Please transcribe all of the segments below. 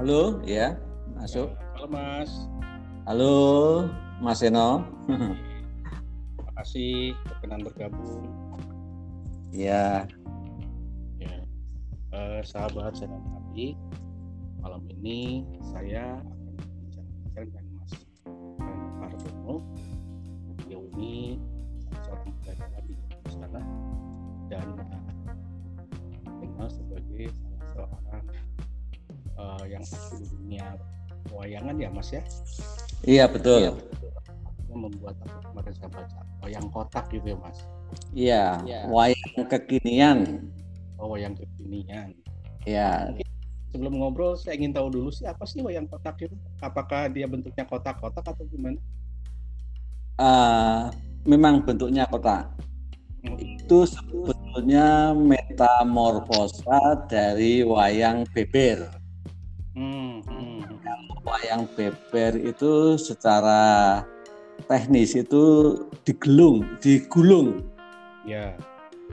Halo, ya, masuk. Halo Mas. Halo, Mas Eno. Terima kasih berkenan bergabung. Ya, Ya, eh, sahabat Senam Nabi, malam ini saya akan berbicara dengan Mas Mardono. Beliau ini seorang pedagang di sana dan eh, dikenal sebagai eh, yang di dunia pewayangan ya Mas ya. iya betul. Yang membuat apa kemarin saya baca wayang kotak gitu ya Mas. Iya, Iya. wayang kekinian. Oh, wayang kekinian. Ya, Sebelum ngobrol, saya ingin tahu dulu sih apa sih wayang kotak itu? Apakah dia bentuknya kotak-kotak atau gimana? eh, memang bentuknya kotak. Hmm. Itu sebetulnya metamorfosa dari wayang beber. Hmm, hmm, Wayang beber itu secara teknis itu digelung, digulung. ya.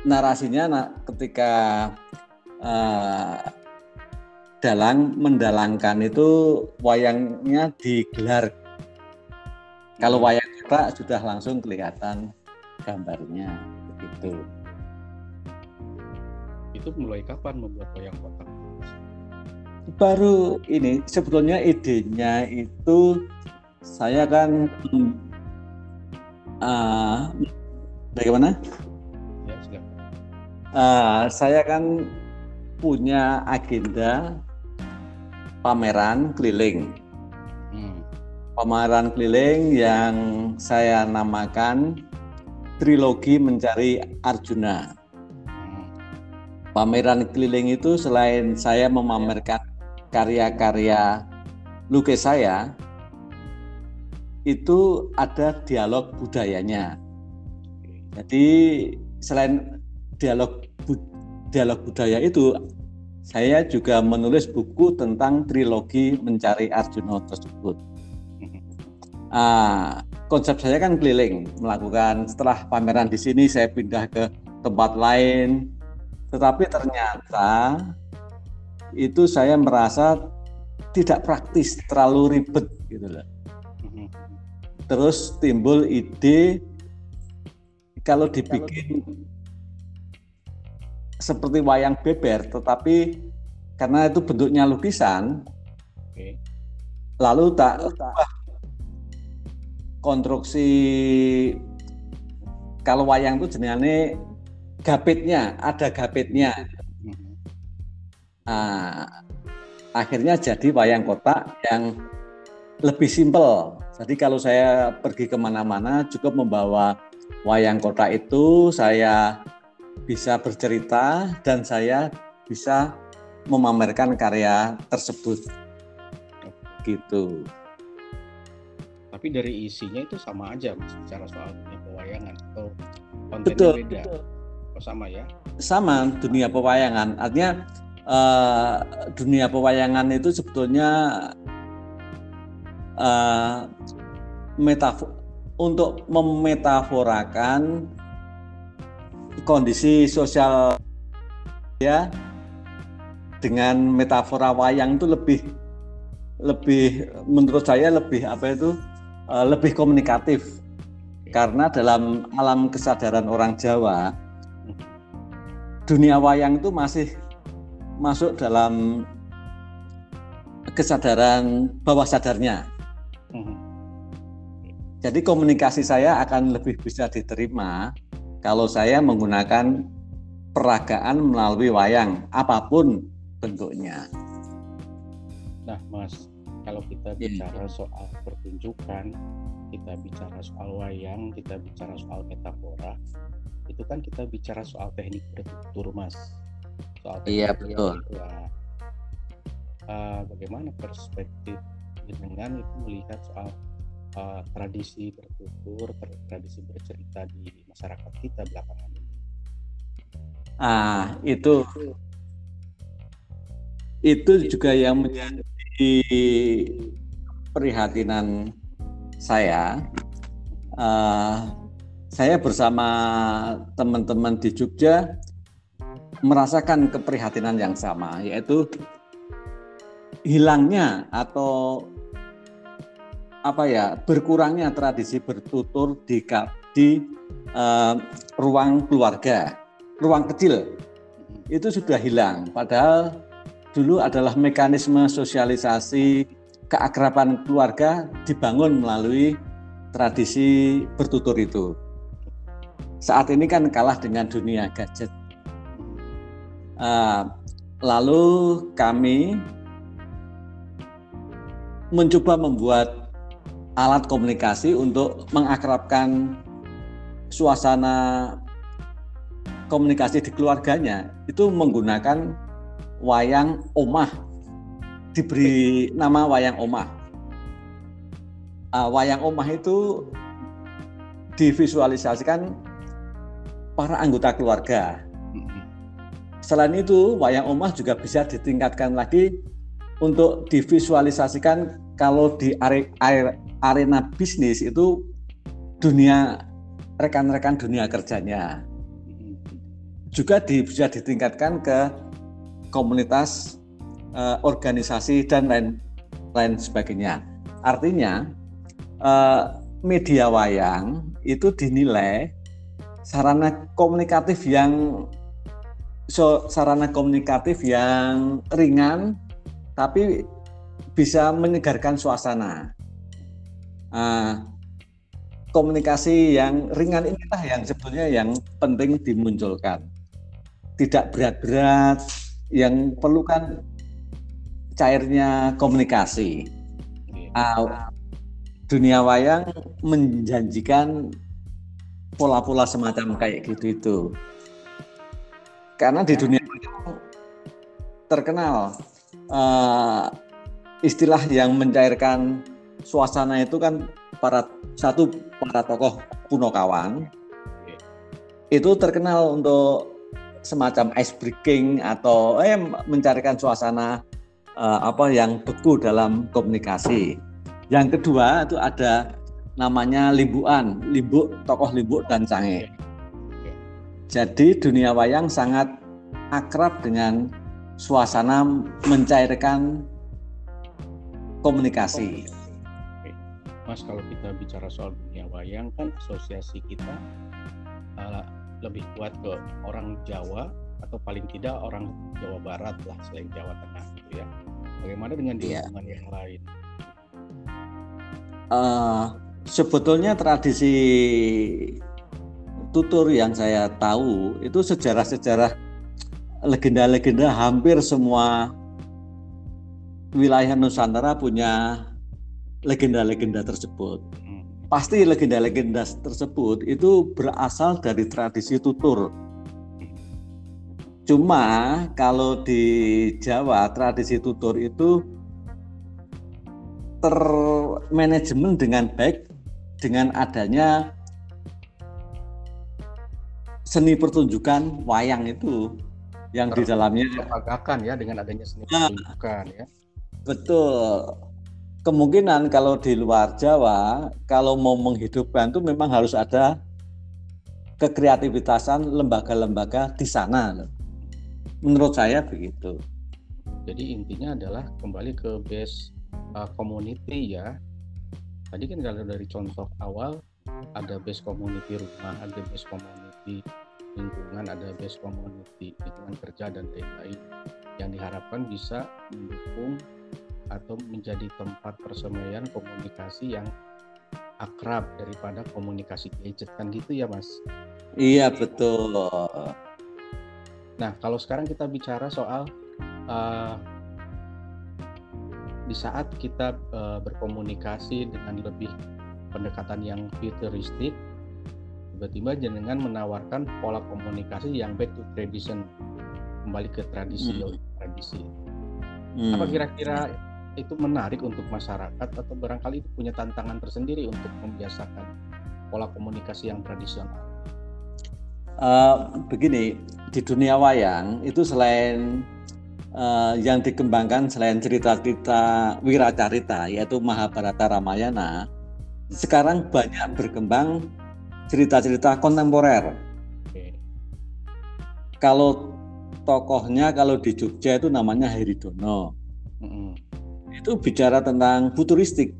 narasinya na- ketika eh, dalang mendalangkan itu wayangnya digelar. Kalau wayang kotak sudah langsung kelihatan gambarnya begitu. Itu mulai kapan membuat wayang kotak? Baru ini sebetulnya idenya itu saya kan ah, bagaimana? Ya. Ah, saya kan punya agenda pameran keliling. Hmm, Pameran keliling yang saya namakan Trilogi Mencari Arjuna. hmm, Pameran keliling itu selain saya memamerkan karya-karya lukis saya, itu ada dialog budayanya. Jadi selain dialog bu- dialog budaya itu, saya juga menulis buku tentang trilogi mencari Arjuna tersebut. Ah, konsep saya kan keliling, melakukan setelah pameran di sini saya pindah ke tempat lain, tetapi ternyata itu saya merasa tidak praktis, terlalu ribet gitu loh. Terus timbul ide kalau dibikin seperti wayang beber, tetapi karena itu bentuknya lukisan, Oke. lalu tak konstruksi kalau wayang itu jenenge gapitnya, ada gapitnya. Nah, akhirnya jadi wayang kotak yang lebih simpel. Jadi kalau saya pergi ke mana-mana cukup membawa wayang kotak itu, saya bisa bercerita dan saya bisa memamerkan karya tersebut. Gitu. Tapi dari isinya itu sama aja, Mas, bicara soal dunia pewayangan atau kontennya Betul, beda? betul. Oh, sama ya? sama dunia pewayangan. Artinya eh, dunia pewayangan itu sebetulnya eh, metafo- untuk memetaforakan kondisi sosial ya dengan metafora wayang itu lebih lebih menurut saya lebih apa itu eh, lebih komunikatif. Karena dalam alam kesadaran orang Jawa dunia wayang itu masih masuk dalam kesadaran bawah sadarnya. Hmm, Jadi komunikasi saya akan lebih bisa diterima kalau saya menggunakan peragaan melalui wayang apa pun bentuknya. Nah, Mas, kalau kita Iya. bicara soal pertunjukan, kita bicara soal wayang, kita bicara soal metafora, itu kan kita bicara soal teknik bertutur, Mas. Soal Iya, teknik betul. bertutur. Uh, bagaimana perspektif dengan itu melihat soal uh, tradisi bertutur, tradisi bercerita di masyarakat kita belakangan ini? Ah, itu itu juga yang menjadi prihatinan saya. Ah, saya bersama teman-teman di Jogja merasakan keprihatinan yang sama, yaitu hilangnya atau apa ya berkurangnya tradisi bertutur di di uh, ruang keluarga, ruang kecil itu sudah hilang. Padahal dulu adalah mekanisme sosialisasi keakraban keluarga dibangun melalui tradisi bertutur itu. Saat ini kan kalah dengan dunia gadget. Uh, lalu kami mencoba membuat alat komunikasi untuk mengakrabkan suasana komunikasi di keluarganya. Itu menggunakan wayang omah. Diberi nama wayang omah. Uh, wayang omah itu divisualisasikan para anggota keluarga selain itu wayang omah juga bisa ditingkatkan lagi untuk divisualisasikan kalau di area arena bisnis itu dunia rekan-rekan dunia kerjanya juga di, bisa ditingkatkan ke komunitas eh, organisasi dan lain lain sebagainya. Artinya eh, media wayang itu dinilai sarana komunikatif yang so, sarana komunikatif yang ringan tapi bisa menyegarkan suasana uh, komunikasi yang ringan inilah yang sebetulnya yang penting dimunculkan. Tidak berat-berat, yang perlu kan cairnya komunikasi. Uh, dunia wayang menjanjikan pola-pola semacam kayak gitu itu. Karena di dunia wayang terkenal uh, istilah yang mencairkan suasana itu kan para satu para tokoh kuno kawan itu terkenal untuk semacam ice breaking atau eh mencarikan suasana uh, apa yang beku dalam komunikasi. Yang kedua itu ada namanya limbuan, limbuk tokoh limbuk dan cange. Jadi dunia wayang sangat akrab dengan suasana mencairkan komunikasi. Mas kalau kita bicara soal dunia wayang kan asosiasi kita uh, lebih kuat ke orang Jawa atau paling tidak orang Jawa Barat lah selain Jawa Tengah gitu ya. Bagaimana dengan di yeah. yang lain? Uh, sebetulnya tradisi tutur yang saya tahu itu sejarah-sejarah legenda-legenda hampir semua wilayah Nusantara punya legenda-legenda tersebut. Hmm. Pasti legenda-legenda tersebut itu berasal dari tradisi tutur. Cuma kalau di Jawa tradisi tutur itu termanajemen dengan baik dengan adanya seni pertunjukan wayang itu yang Ter di dalamnya ya dengan adanya seni nah, pertunjukan ya. Betul kemungkinan kalau di luar Jawa kalau mau menghidupkan itu memang harus ada kekreativitasan lembaga-lembaga di sana. Menurut saya begitu. Jadi intinya adalah kembali ke base uh, community ya. Tadi kan kalau dari contoh awal ada base community rumah, ada base community lingkungan, ada base community lingkungan kerja dan lain-lain yang diharapkan bisa mendukung atau menjadi tempat persemaian komunikasi yang akrab daripada komunikasi gadget. Kan gitu ya mas? Iya betul. Nah kalau sekarang kita bicara soal uh, di saat kita uh, berkomunikasi dengan lebih pendekatan yang futuristik tiba-tiba jenengan menawarkan pola komunikasi yang back to tradition kembali ke tradisi hmm. tradisi hmm. apa kira-kira itu menarik untuk masyarakat atau barangkali itu punya tantangan tersendiri untuk membiasakan pola komunikasi yang tradisional? Uh, begini, di dunia wayang itu selain uh, yang dikembangkan selain cerita-cerita wiracarita yaitu Mahabharata Ramayana, sekarang banyak berkembang cerita-cerita kontemporer. Okay. Kalau tokohnya kalau di Jogja itu namanya Heridono. Mm -hmm itu bicara tentang futuristik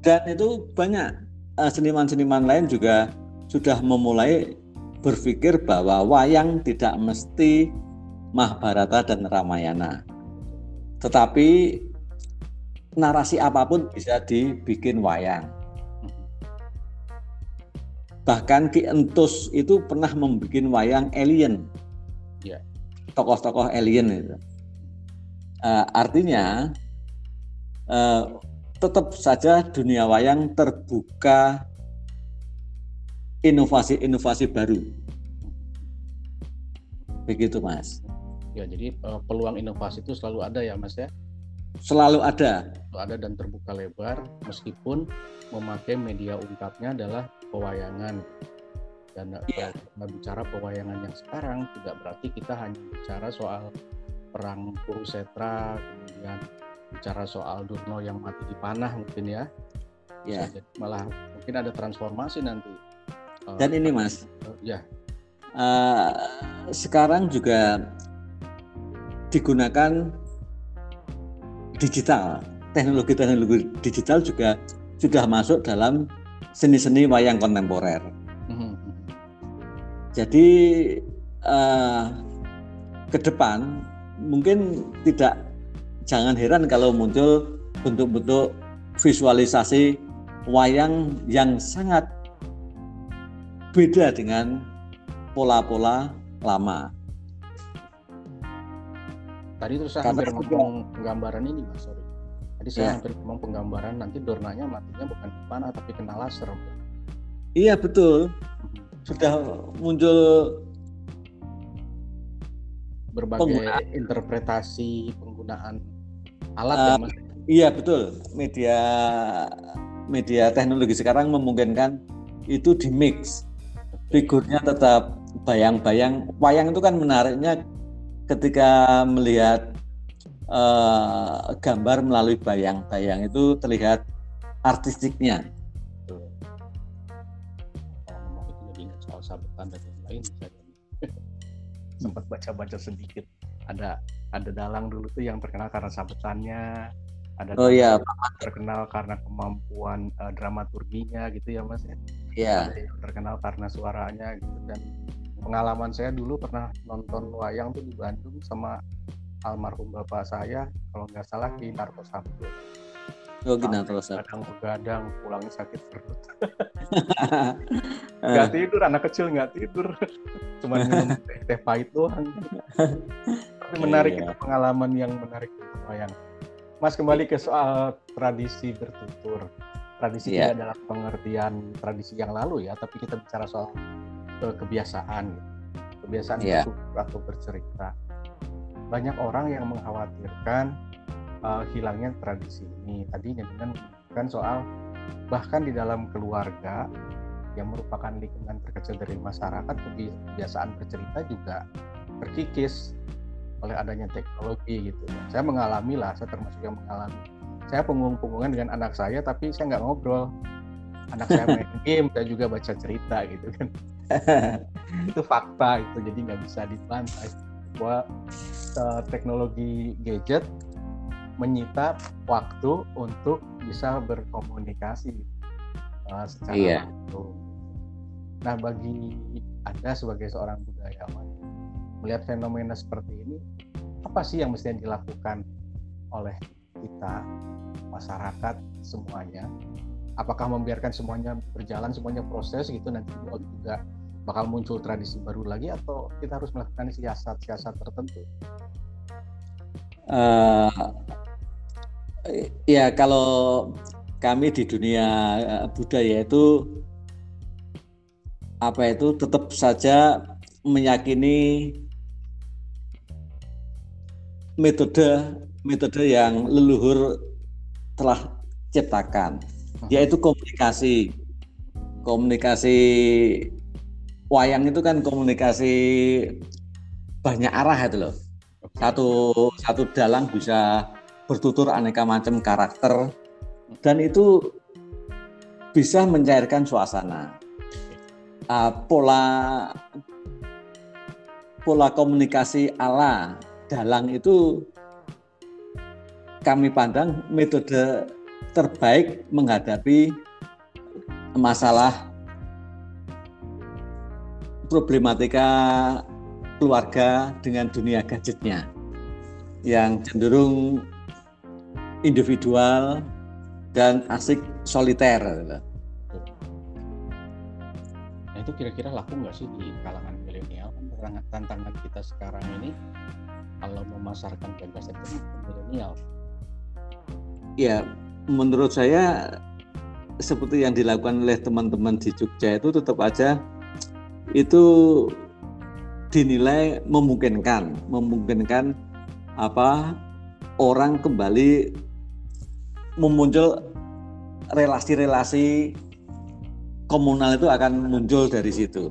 dan itu banyak eh, seniman-seniman lain juga sudah memulai berpikir bahwa wayang tidak mesti Mahabharata dan Ramayana. Tetapi narasi apa pun bisa dibikin wayang. Bahkan Ki Entus itu pernah membuat wayang alien. Ya. Tokoh-tokoh alien itu. Uh, artinya uh, tetap saja dunia wayang terbuka inovasi-inovasi baru. Begitu, Mas. Ya, jadi uh, peluang inovasi itu selalu ada ya, Mas ya? Selalu ada. Ada dan terbuka lebar meskipun memakai media ungkapnya adalah pewayangan. Dan yeah. kalau bicara pewayangan yang sekarang tidak berarti kita hanya bicara soal perang Kurusetra, kemudian bicara soal Durno yang mati di panah mungkin ya. Ya. Malah mungkin ada transformasi nanti. Dan ini Mas. Uh, ya. Uh, sekarang juga digunakan digital. Teknologi-teknologi digital juga sudah masuk dalam seni-seni wayang kontemporer. Mm-hmm. Jadi uh, ke depan mungkin tidak jangan heran kalau muncul bentuk-bentuk visualisasi wayang yang sangat beda dengan pola-pola lama. Tadi terus saya hampir ngomong penggambaran ini mas, sorry. Tadi saya ya. hampir ngomong penggambaran nanti dornanya matinya bukan di panah tapi kena laser. Iya betul. Sudah muncul berbagai penggunaan. interpretasi penggunaan alat uh, ya mas. Iya betul. Media media teknologi sekarang memungkinkan itu di mix. Figurnya tetap bayang-bayang. Wayang itu kan menariknya ketika melihat uh, gambar melalui bayang-bayang itu terlihat artistiknya. Kalau itu ingat soal sabetan dan lain-lain, sempat baca-baca sedikit. Ada ada dalang dulu tuh yang terkenal karena sabetannya, ada oh iya. terkenal karena kemampuan uh, dramaturginya gitu ya mas ya? Iya. Terkenal karena suaranya gitu dan pengalaman saya dulu pernah nonton wayang tuh di Bandung sama almarhum bapak saya kalau nggak salah di Narko Sabdo. Oh, di Narko Sabdo. Kadang begadang, pulangnya sakit perut. nggak tidur, anak kecil nggak tidur. Cuma minum teh, teh pahit doang. Tapi menarik iya. itu pengalaman yang menarik untuk wayang. Mas kembali ke soal tradisi bertutur. Tradisi yeah. tidak dalam pengertian tradisi yang lalu ya, tapi kita bicara soal ke kebiasaan kebiasaan yeah. bertutur atau bercerita banyak orang yang mengkhawatirkan uh, hilangnya tradisi ini tadi dengan kan soal bahkan di dalam keluarga yang merupakan lingkungan terkecil dari masyarakat kebiasaan bercerita juga terkikis oleh adanya teknologi gitu. Saya mengalami lah, saya termasuk yang mengalami. Saya punggung-punggungan dengan anak saya, tapi saya nggak ngobrol. Anak saya main game, saya juga baca cerita gitu kan. itu fakta itu jadi nggak bisa dibantah bahwa uh, teknologi gadget menyita waktu untuk bisa berkomunikasi uh, secara iya. langsung. Nah bagi anda sebagai seorang budayawan melihat fenomena seperti ini apa sih yang mestinya dilakukan oleh kita masyarakat semuanya apakah membiarkan semuanya berjalan semuanya proses gitu nanti juga bakal muncul tradisi baru lagi atau kita harus melakukan siasat-siasat tertentu? Uh, ya kalau kami di dunia eh, budaya itu apa itu tetap saja meyakini metode metode yang leluhur telah ciptakan yaitu komunikasi komunikasi wayang itu kan komunikasi banyak arah itu loh. Satu satu dalang bisa bertutur aneka macam karakter dan itu bisa mencairkan suasana. Uh, pola pola komunikasi ala dalang itu kami pandang metode terbaik menghadapi masalah problematika keluarga dengan dunia gadgetnya yang cenderung individual dan asik soliter. Nah itu kira-kira laku nggak sih di kalangan milenial? Tantangan kita sekarang ini kalau memasarkan gagasan ke milenial. Ya, menurut saya seperti yang dilakukan oleh teman-teman di Jogja itu tetap aja itu dinilai memungkinkan, memungkinkan apa orang kembali memuncul relasi-relasi komunal itu akan muncul dari situ.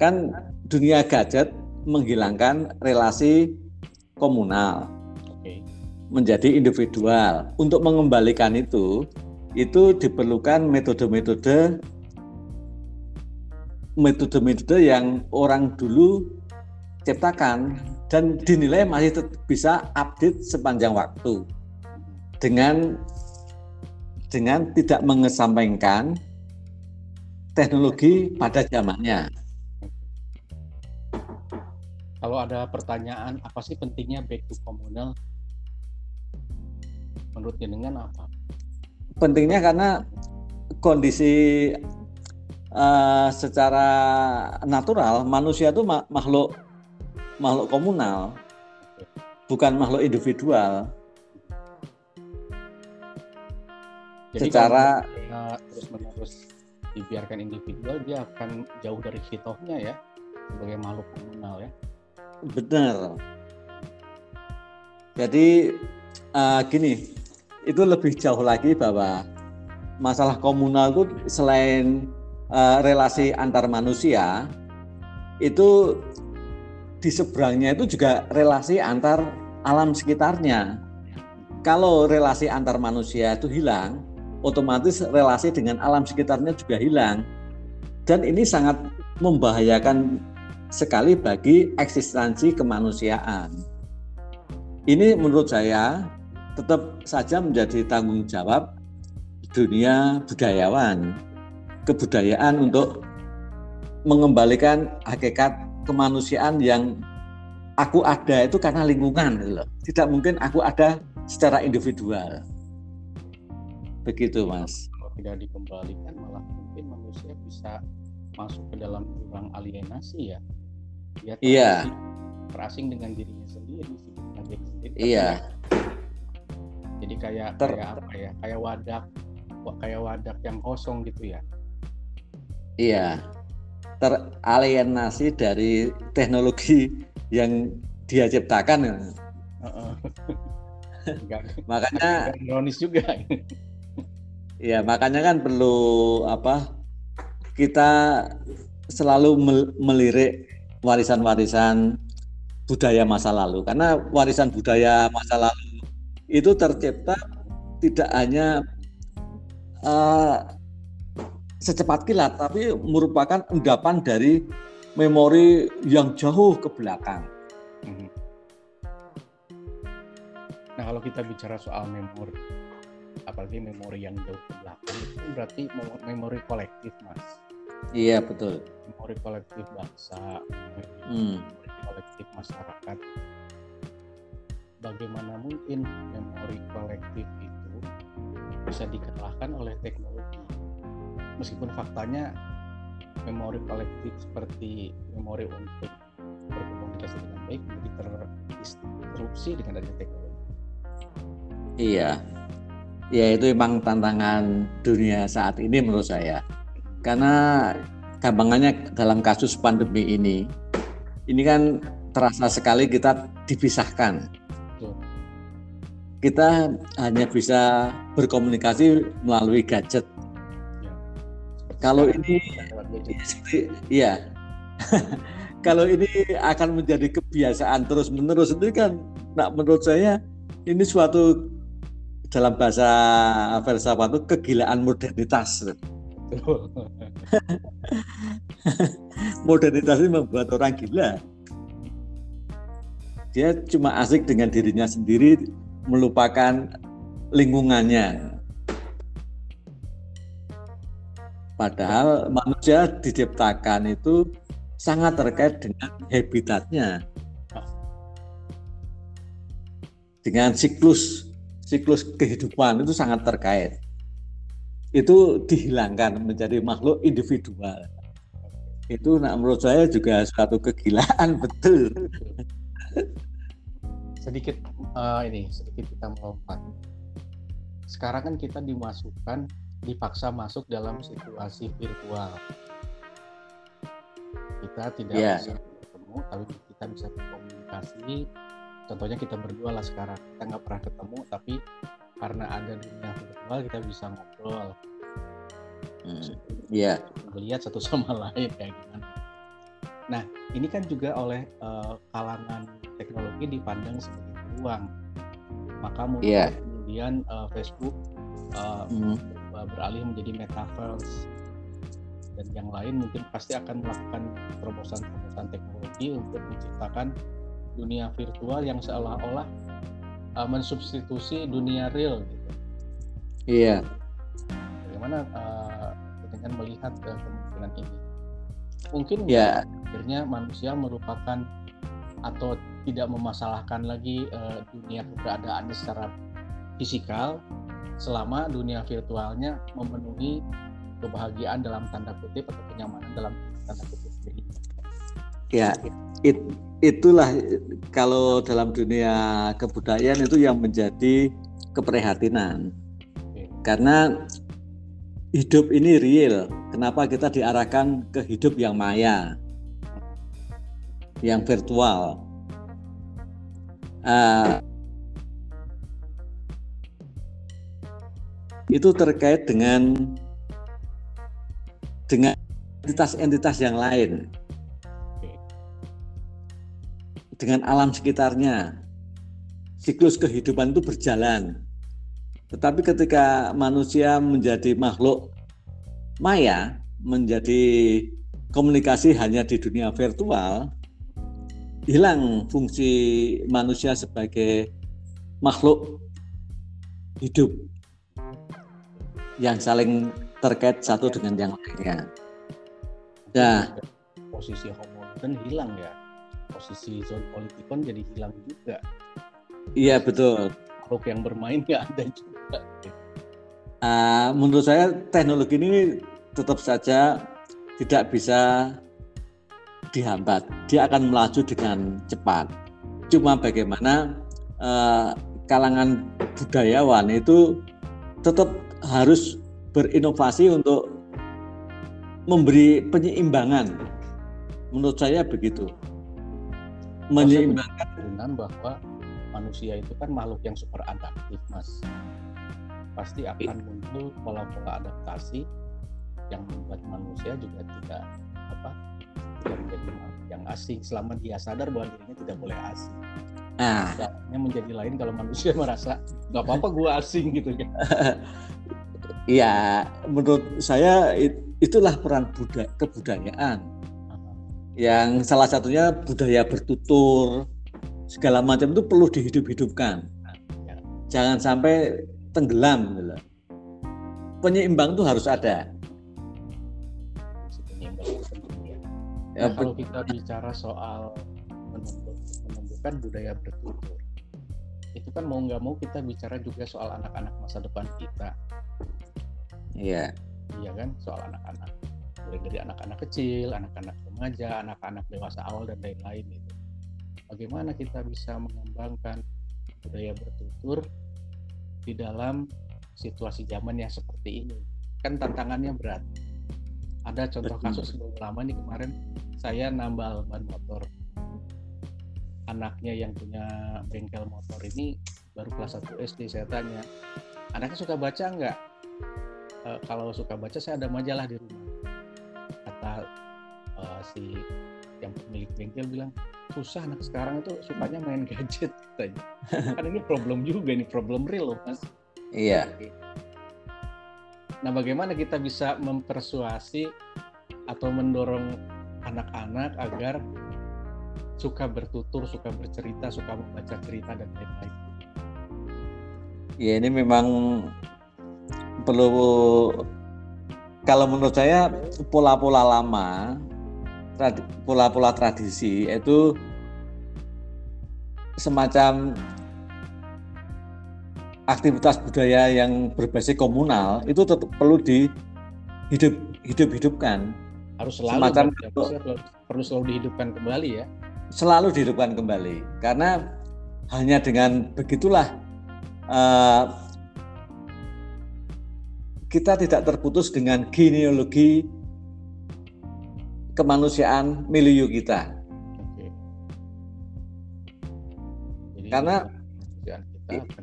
Kan dunia gadget menghilangkan relasi komunal menjadi individual. Untuk mengembalikan itu, itu diperlukan metode-metode metode-metode yang orang dulu ciptakan dan dinilai masih bisa update sepanjang waktu dengan dengan tidak mengesampingkan teknologi pada zamannya. Kalau ada pertanyaan apa sih pentingnya back to komunal? Menurut jenengan apa? Pentingnya karena kondisi uh, secara natural manusia itu makhluk makhluk komunal, bukan makhluk individual. Jadi secara terus menerus dibiarkan individual, dia akan jauh dari hitohnya ya sebagai makhluk komunal ya. Benar. Jadi uh, gini, itu lebih jauh lagi bahwa masalah komunal itu selain uh, relasi antar manusia itu di seberangnya itu juga relasi antar alam sekitarnya. Kalau relasi antar manusia itu hilang, otomatis relasi dengan alam sekitarnya juga hilang. Dan ini sangat membahayakan sekali bagi eksistensi kemanusiaan. Ini menurut saya tetap saja menjadi tanggung jawab dunia budayawan kebudayaan untuk mengembalikan hakikat kemanusiaan yang aku ada itu karena lingkungan gitu loh. Tidak mungkin aku ada secara individual. Begitu, Mas. Kalau tidak dikembalikan malah mungkin manusia bisa masuk ke dalam jurang alienasi ya. Dia iya. terasing dengan dirinya sendiri, dengan diri sendiri. Iya. Jadi kayak Ter... kayak apa ya? Kayak wadah kayak wadah yang kosong gitu ya Iya, teralienasi dari teknologi yang dia ciptakan. makanya ironis juga. Iya, makanya kan perlu apa? Kita selalu melirik warisan-warisan budaya masa lalu karena warisan budaya masa lalu itu tercipta tidak hanya uh, secepat kilat, tapi merupakan endapan dari memori yang jauh ke belakang. Mhm. Nah, kalau kita bicara soal memori, apalagi memori yang jauh ke belakang, itu berarti memori kolektif, Mas. Iya, betul. Memori kolektif bangsa, memori hmm. kolektif masyarakat. Bagaimana mungkin memori kolektif itu bisa dikalahkan oleh teknologi? meskipun faktanya memori kolektif seperti memori untuk berkomunikasi dengan baik menjadi terinterupsi dengan adanya teknologi. Iya, ya itu memang tantangan dunia saat ini menurut saya. Karena gampangannya dalam kasus pandemi ini, ini kan terasa sekali kita dipisahkan. Kita hanya bisa berkomunikasi melalui gadget kalau ini iya. kalau ini akan menjadi kebiasaan terus-menerus itu kan nah menurut saya ini suatu dalam bahasa filsafat itu kegilaan modernitas. modernitas ini membuat orang gila. Dia cuma asik dengan dirinya sendiri, melupakan lingkungannya. Padahal manusia diciptakan itu sangat terkait dengan habitatnya. Dengan siklus siklus kehidupan itu sangat terkait. Itu dihilangkan menjadi makhluk individual. Itu menurut saya juga suatu kegilaan betul. Sedikit uh, ini sedikit kita melompat. Sekarang kan kita dimasukkan dipaksa masuk dalam situasi virtual. Kita tidak yeah. bisa bertemu, tapi kita bisa berkomunikasi. Contohnya kita berdua lah sekarang, kita nggak pernah ketemu, tapi karena ada dunia virtual kita bisa ngobrol. Hmm. Iya. Yeah. Melihat satu sama lain kayak gimana. Nah, ini kan juga oleh uh, kalangan teknologi dipandang sebagai peluang. Maka mungkin yeah. kemudian uh, Facebook uh, mm beralih menjadi metaverse dan yang lain mungkin pasti akan melakukan terobosan-terobosan teknologi untuk menciptakan dunia virtual yang seolah-olah uh, mensubstitusi dunia real gitu. Iya. Bagaimana uh, dengan melihat uh, kemungkinan ini? Mungkin ya akhirnya manusia merupakan atau tidak memasalahkan lagi uh, dunia keberadaannya secara fisikal selama dunia virtualnya memenuhi kebahagiaan dalam tanda kutip atau kenyamanan dalam tanda kutip Ya, it, itulah kalau dalam dunia kebudayaan itu yang menjadi keprihatinan. Oke. Karena hidup ini real. Kenapa kita diarahkan ke hidup yang maya, yang virtual? Uh, itu terkait dengan dengan entitas-entitas yang lain. Dengan alam sekitarnya. Siklus kehidupan itu berjalan. Tetapi ketika manusia menjadi makhluk maya menjadi komunikasi hanya di dunia virtual hilang fungsi manusia sebagai makhluk hidup yang saling terkait satu dengan yang lainnya. Nah, posisi homogen hilang ya. Posisi zon politikon jadi hilang juga. Iya betul. Makhluk yang bermain nggak ada juga. Uh, menurut saya teknologi ini tetap saja tidak bisa dihambat. Dia akan melaju dengan cepat. Cuma bagaimana uh, kalangan budayawan itu tetap harus berinovasi untuk memberi penyeimbangan. Menurut saya begitu. Menyeimbangkan dengan bahwa manusia itu kan makhluk yang super adaptif, Mas. Pasti akan muncul pola-pola adaptasi yang membuat manusia juga tidak menjadi yang asing selama dia sadar bahwa dirinya tidak boleh asing. Nah, menjadi lain kalau manusia merasa nggak apa-apa gue asing gitu kan. ya menurut saya itulah peran budaya kebudayaan. Yang salah satunya budaya bertutur segala macam itu perlu dihidup-hidupkan. Jangan sampai tenggelam gitu penyeimbang itu harus ada ya, kalau kita bicara soal menumbuhkan budaya bertutur itu kan mau nggak mau kita bicara juga soal anak-anak masa depan kita Iya. Iya kan soal anak-anak. Mulai dari anak-anak kecil, anak-anak remaja, anak-anak dewasa awal dan lain-lain itu. Bagaimana kita bisa mengembangkan budaya bertutur di dalam situasi zaman yang seperti ini? Kan tantangannya berat. Ada contoh kasus sebelum lama nih kemarin saya nambal ban motor. Anaknya yang punya bengkel motor ini baru kelas 1 SD saya tanya anaknya suka baca nggak? Uh, kalau suka baca saya ada majalah di rumah. Kata uh, si yang pemilik bengkel bilang susah anak sekarang itu sukanya main gadget katanya. Kan ini problem juga ini problem real loh mas. Iya nah bagaimana kita bisa mempersuasi atau mendorong anak-anak agar suka bertutur, suka bercerita, suka membaca cerita dan lain-lain. Ya ini memang perlu kalau menurut saya pola-pola lama, pola-pola tradisi itu semacam aktivitas budaya yang berbasis komunal itu tetap perlu dihidup hidup hidupkan harus selalu semacam perlu, perlu selalu dihidupkan kembali ya selalu dihidupkan kembali karena hanya dengan begitulah uh, kita tidak terputus dengan genealogi kemanusiaan milieu kita. Oke. Jadi Karena kita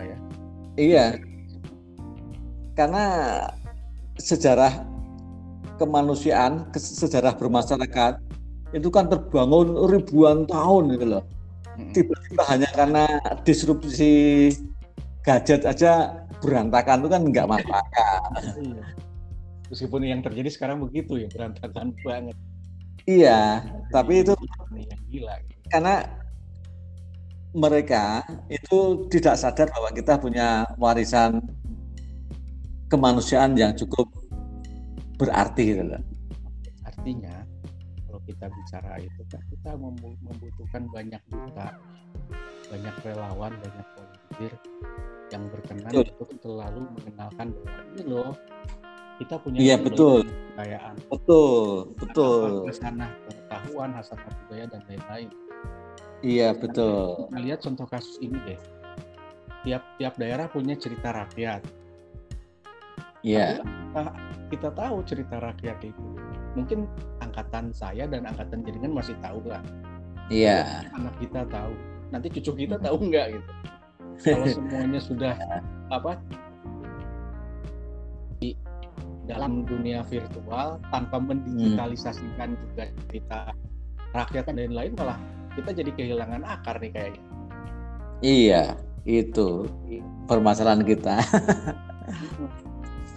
ya. Iya. Karena sejarah kemanusiaan, sejarah bermasyarakat itu kan terbangun ribuan tahun gitu loh. Tiba-tiba hanya karena disrupsi gadget aja berantakan itu kan nggak masuk iya. Meskipun yang terjadi sekarang begitu ya berantakan banget. Iya, tapi itu yang gila. Karena mereka itu tidak sadar bahwa kita punya warisan kemanusiaan yang cukup berarti gitu loh. Artinya kalau kita bicara itu kan kita membutuhkan banyak duta, banyak relawan, banyak volunteer yang berkenan betul. untuk selalu mengenalkan bahwa ini loh kita punya iya betul kekayaan betul betul sana pengetahuan hasanah budaya dan lain-lain iya betul. Kita lihat contoh kasus ini deh. Tiap tiap daerah punya cerita rakyat. Iya. Kita, kita tahu cerita rakyat itu. Mungkin angkatan saya dan angkatan jaringan masih tahu lah. Iya. Anak kita tahu. Nanti cucu kita tahu nggak gitu. Kalau semuanya sudah apa di dalam dunia virtual tanpa mendigitalisasikan juga cerita rakyat dan lain-lain malah kita jadi kehilangan akar nih kayaknya. Iya, itu permasalahan kita.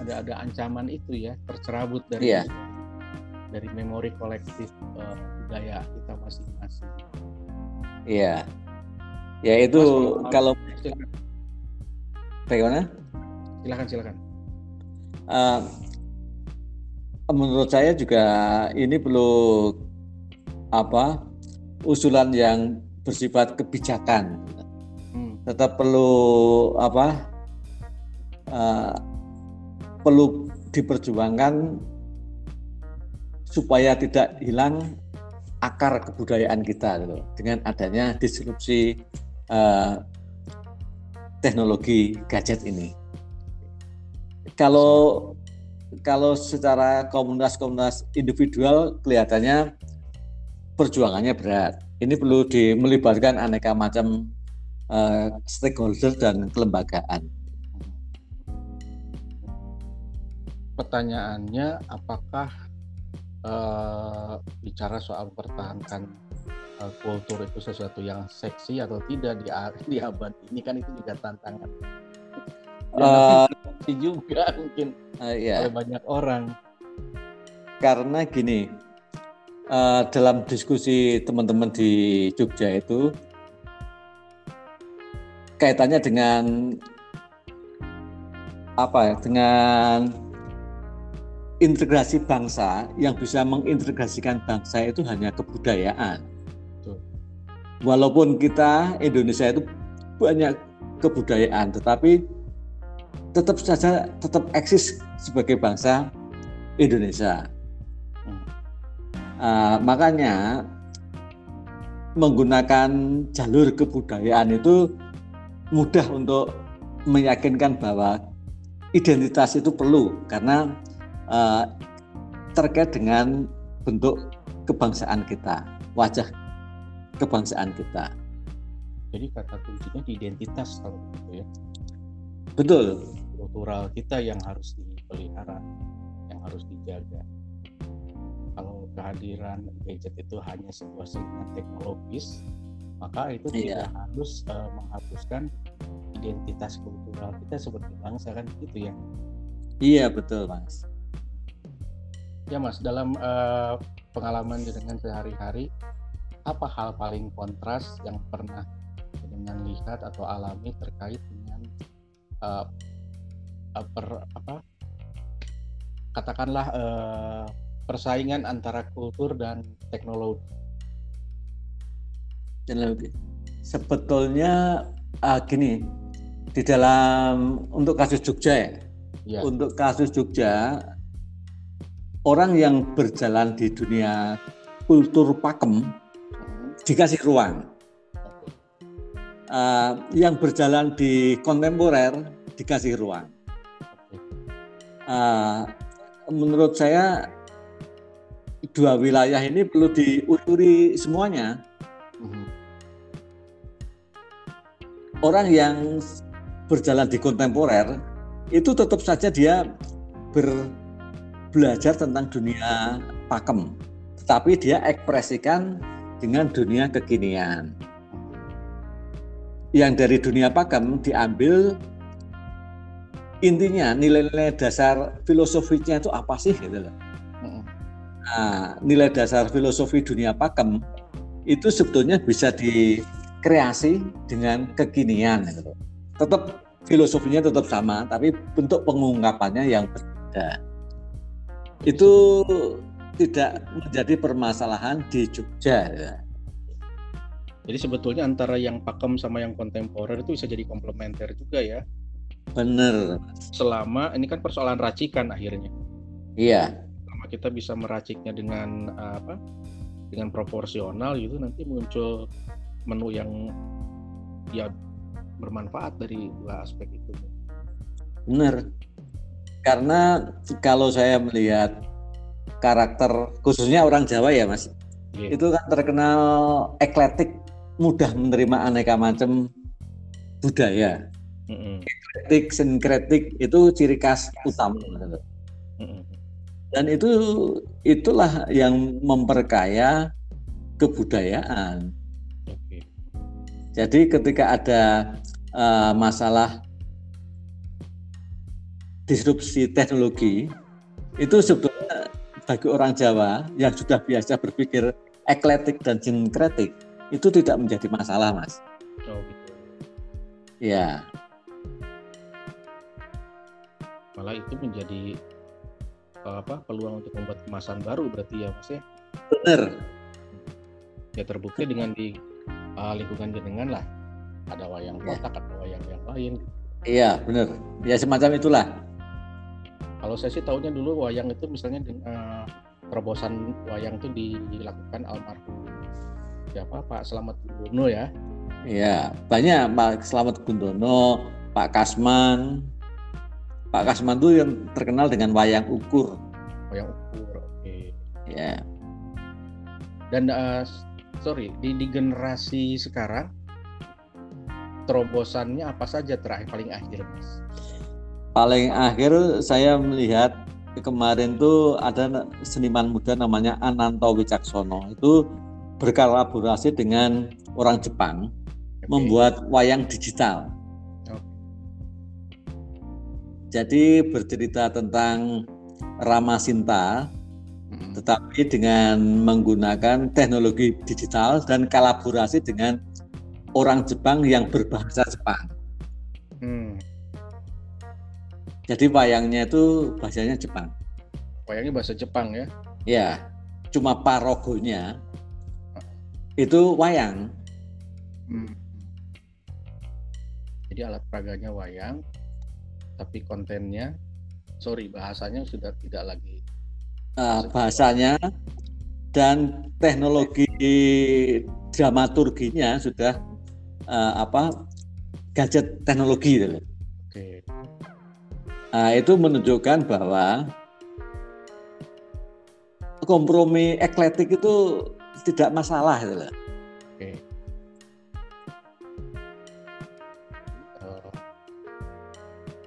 ada ada ancaman itu ya tercerabut dari iya. dari memori kolektif uh, budaya kita masing-masing. Iya. Ya itu Mas, kalau silakan. bagaimana? Silakan silakan. Uh, menurut saya juga ini perlu apa usulan yang bersifat kebijakan. Hmm. Tetap perlu apa? Uh, perlu diperjuangkan supaya tidak hilang akar kebudayaan kita gitu, dengan adanya disrupsi uh, teknologi gadget ini. Kalau kalau secara komunitas-komunitas individual kelihatannya perjuangannya berat. Ini perlu di, melibatkan aneka macam uh, stakeholder dan kelembagaan. Pertanyaannya, apakah uh, bicara soal pertahankan uh, kultur itu sesuatu yang seksi atau tidak di, di abad ini kan itu juga tantangan. Uh, juga mungkin uh, yeah. oleh banyak orang. Karena gini, uh, dalam diskusi teman-teman di Jogja itu kaitannya dengan apa ya? Dengan integrasi bangsa yang bisa mengintegrasikan bangsa itu hanya kebudayaan walaupun kita Indonesia itu banyak kebudayaan, tetapi tetap saja tetap eksis sebagai bangsa Indonesia. Uh, makanya menggunakan jalur kebudayaan itu mudah untuk meyakinkan bahwa identitas itu perlu karena uh, terkait dengan bentuk kebangsaan kita, wajah kebangsaan kita. Jadi kata kuncinya di identitas kalau begitu ya. Betul. Kultural kita yang harus dipelihara, yang harus dijaga. Kehadiran gadget itu hanya sebuah selingan teknologis, maka itu iya. tidak harus uh, menghapuskan identitas kultural kita seperti bangsa kan gitu ya. Iya betul mas. Ya mas dalam uh, pengalaman dengan sehari-hari apa hal paling kontras yang pernah dengan lihat atau alami terkait dengan uh, per apa katakanlah uh, persaingan antara kultur dan teknologi. Teknologi. Sebetulnya uh, gini, di dalam untuk kasus Jogja ya, ya. untuk kasus Jogja orang yang berjalan di dunia kultur pakem dikasih ruang. Uh, yang berjalan di kontemporer dikasih ruang. Uh, menurut saya dua wilayah ini perlu diusuri semuanya. Mhm. Orang yang berjalan di kontemporer itu tetap saja dia ber, belajar tentang dunia pakem, tetapi dia ekspresikan dengan dunia kekinian. Yang dari dunia pakem diambil intinya nilai-nilai dasar filosofinya itu apa sih gitu loh. Nah, nilai dasar filosofi dunia pakem itu sebetulnya bisa dikreasi dengan kekinian gitu. Tetap filosofinya tetap sama tapi bentuk pengungkapannya yang berbeda itu tidak menjadi permasalahan di Jogja. Ya. Jadi sebetulnya antara yang pakem sama yang kontemporer itu bisa jadi komplementer juga ya. Benar. Selama ini kan persoalan racikan akhirnya. Iya. Kita bisa meraciknya dengan apa? Dengan proporsional gitu nanti muncul menu yang ya bermanfaat dari dua aspek itu. Benar karena kalau saya melihat karakter khususnya orang Jawa ya mas yeah. itu kan terkenal ekletik mudah menerima aneka macam budaya mm-hmm. ekletik sinkretik itu ciri khas utama mm-hmm. Dan itu itulah yang memperkaya kebudayaan okay. jadi ketika ada uh, masalah disrupsi teknologi itu sebetulnya bagi orang Jawa yang sudah biasa berpikir ekletik dan sinkretik itu tidak menjadi masalah, Mas. Oh, gitu. Ya. Malah itu menjadi apa peluang untuk membuat kemasan baru berarti ya, Mas ya? Benar. Ya terbukti dengan di uh, lingkungan jenengan lah ada wayang ya. kotak, ya. ada wayang yang lain. Iya, benar. Ya semacam itulah. Kalau saya sih tahunya dulu wayang itu misalnya uh, terobosan wayang itu dilakukan almarhum siapa Pak Selamat Gundono ya. Iya, banyak Pak Selamat Gundono, Pak Kasman. Pak Kasman itu yang terkenal dengan wayang ukur. Wayang ukur, oke. Okay. Ya. Dan uh, sorry, di, di generasi sekarang terobosannya apa saja terakhir paling akhir, Mas? paling akhir saya melihat kemarin tuh ada seniman muda namanya Ananto Wicaksono itu berkolaborasi dengan orang Jepang okay. membuat wayang digital. Jadi bercerita tentang Rama Sinta, hmm. tetapi dengan menggunakan teknologi digital dan kolaborasi dengan orang Jepang yang berbahasa Jepang. Hmm. Jadi wayangnya itu bahasanya Jepang. Wayangnya bahasa Jepang ya? Ya, cuma parogonya itu wayang. Hmm. Jadi alat peraganya wayang, tapi kontennya, sorry bahasanya sudah tidak lagi. Uh, bahasanya dan teknologi dramaturginya sudah uh, apa gadget teknologi gitu. Oke. Nah, itu menunjukkan bahwa kompromi ekletik itu tidak masalah loh. Oke.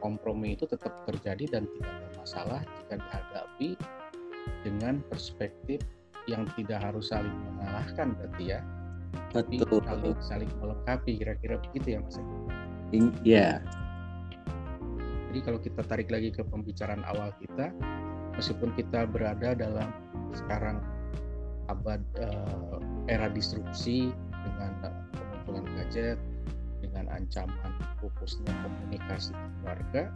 Kompromi itu tetap terjadi dan tidak ada masalah jika dihadapi dengan perspektif yang tidak harus saling mengalahkan berarti ya. Betul. Tapi saling, saling melengkapi kira-kira begitu ya Mas. Iya. Jadi kalau kita tarik lagi ke pembicaraan awal kita, meskipun kita berada dalam sekarang abad uh, era disrupsi dengan uh, kemunculan gadget, ancaman pupusnya komunikasi keluarga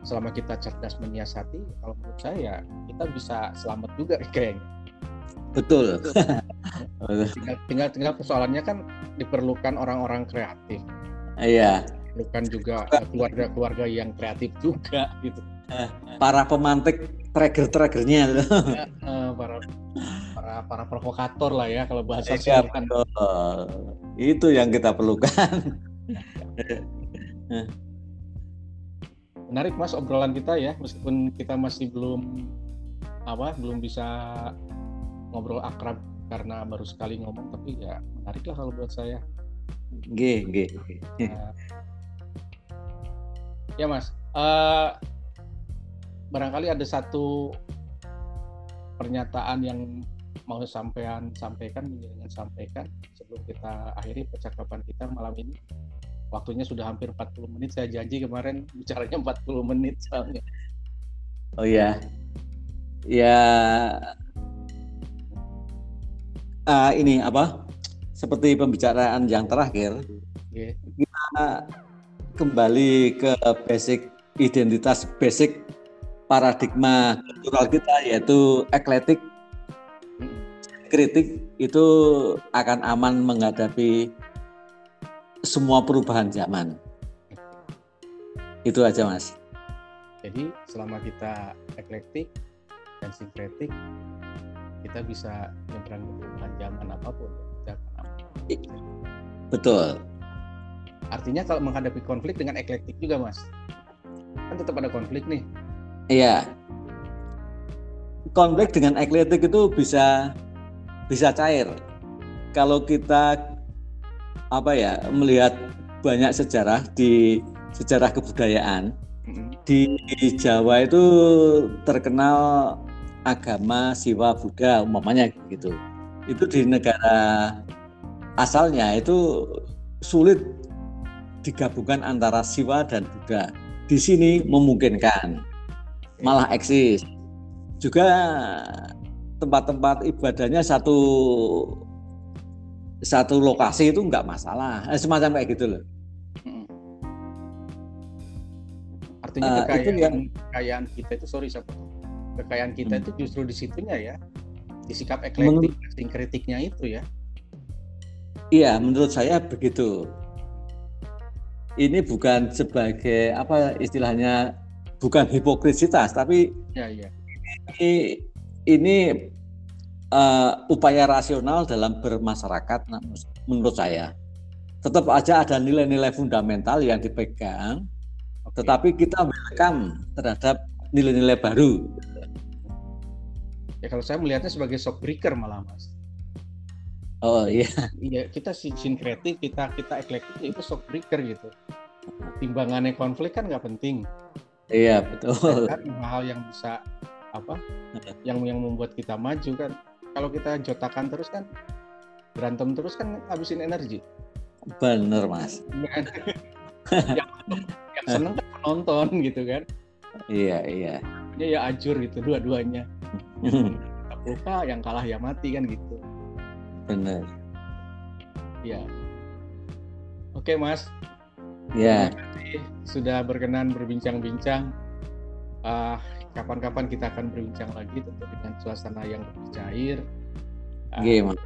selama kita cerdas menyiasati kalau menurut saya kita bisa selamat juga kayaknya. Betul. Tinggal, tinggal tinggal persoalannya kan diperlukan orang-orang kreatif. Iya. Diperlukan juga keluarga-keluarga yang kreatif juga gitu. Para pemantik trigger-triggernya. Ya, uh, para para para provokator lah ya kalau bahasa ya, itu yang kita perlukan menarik mas obrolan kita ya. Meskipun kita masih belum apa belum bisa ngobrol akrab karena baru sekali ngomong tapi ya menarik lah kalau buat saya. G G. Uh, ya mas. Uh, barangkali ada satu pernyataan yang mau sampaikan sampaikan dengan sampaikan sebelum kita akhiri percakapan kita malam ini waktunya sudah hampir 40 menit saya janji kemarin bicaranya 40 menit soalnya. Oh ya ya. Uh, ini apa? Seperti pembicaraan yang terakhir okay. kita kembali ke basic identitas basic paradigma kultural kita yaitu ekletik kritik itu akan aman menghadapi semua perubahan zaman. Itu aja mas. Jadi selama kita eklektik dan sinkretik, kita bisa nyebrang perubahan zaman apa pun. Kita Betul. Artinya kalau menghadapi konflik dengan eklektik juga mas, kan tetap ada konflik nih. Iya. Konflik dengan eklektik itu bisa bisa cair. Kalau kita apa ya melihat banyak sejarah di sejarah kebudayaan di Jawa itu terkenal agama Siwa Buddha umpamanya gitu. Itu di negara asalnya itu sulit digabungkan antara Siwa dan Buddha. Di sini memungkinkan malah eksis. Juga tempat-tempat ibadahnya satu satu lokasi itu nggak masalah, eh, semacam kayak gitu loh. Artinya uh, kekayaan, itu yang... kekayaan kita itu sorry siapa kekayaan kita hmm. itu justru di situnya ya, di sikap eklektik, Menur... kritiknya itu ya. Iya, menurut saya begitu. Ini bukan sebagai apa istilahnya bukan hipokrisitas tapi ya, ya. ini ini uh, upaya rasional dalam bermasyarakat menurut saya tetap aja ada nilai-nilai fundamental yang dipegang okay. tetapi kita welcome terhadap nilai-nilai baru ya kalau saya melihatnya sebagai shock breaker malah mas oh iya iya kita sinkretik kita kita eklektik itu shock breaker gitu timbangannya konflik kan nggak penting Iya betul. Kan hal yang bisa apa? yang yang membuat kita maju kan. Kalau kita jotakan terus kan berantem terus kan habisin energi. Bener mas. yang, yang seneng kan penonton gitu kan. Iya iya. Ya ya ajur gitu dua-duanya. luka yang kalah ya mati kan gitu. Bener. Ya. Oke mas. Ya sudah berkenan berbincang-bincang. Uh, kapan-kapan kita akan berbincang lagi tentu dengan suasana yang lebih cair. Uh, Gimana?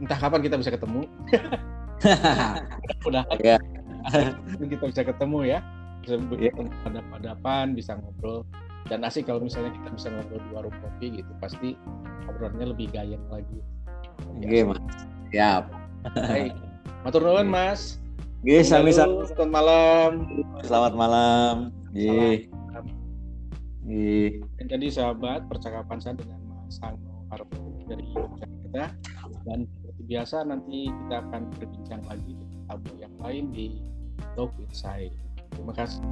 Entah kapan kita bisa ketemu. Udah. Ya. kita bisa ketemu ya. Bisa yeah. pada hadapan bisa ngobrol. Dan asik kalau misalnya kita bisa ngobrol di warung kopi gitu, pasti obrolannya lebih gayeng lagi. Gimana? Siap. Baik. Matur nuwun, Mas. Oke, sami sami. Selamat malam. Selamat malam. Nggih. Dan tadi sahabat percakapan saya dengan Mas Hano Harpo dari Yogyakarta dan seperti biasa nanti kita akan berbincang lagi dengan tamu yang lain di Talk Inside. Terima kasih.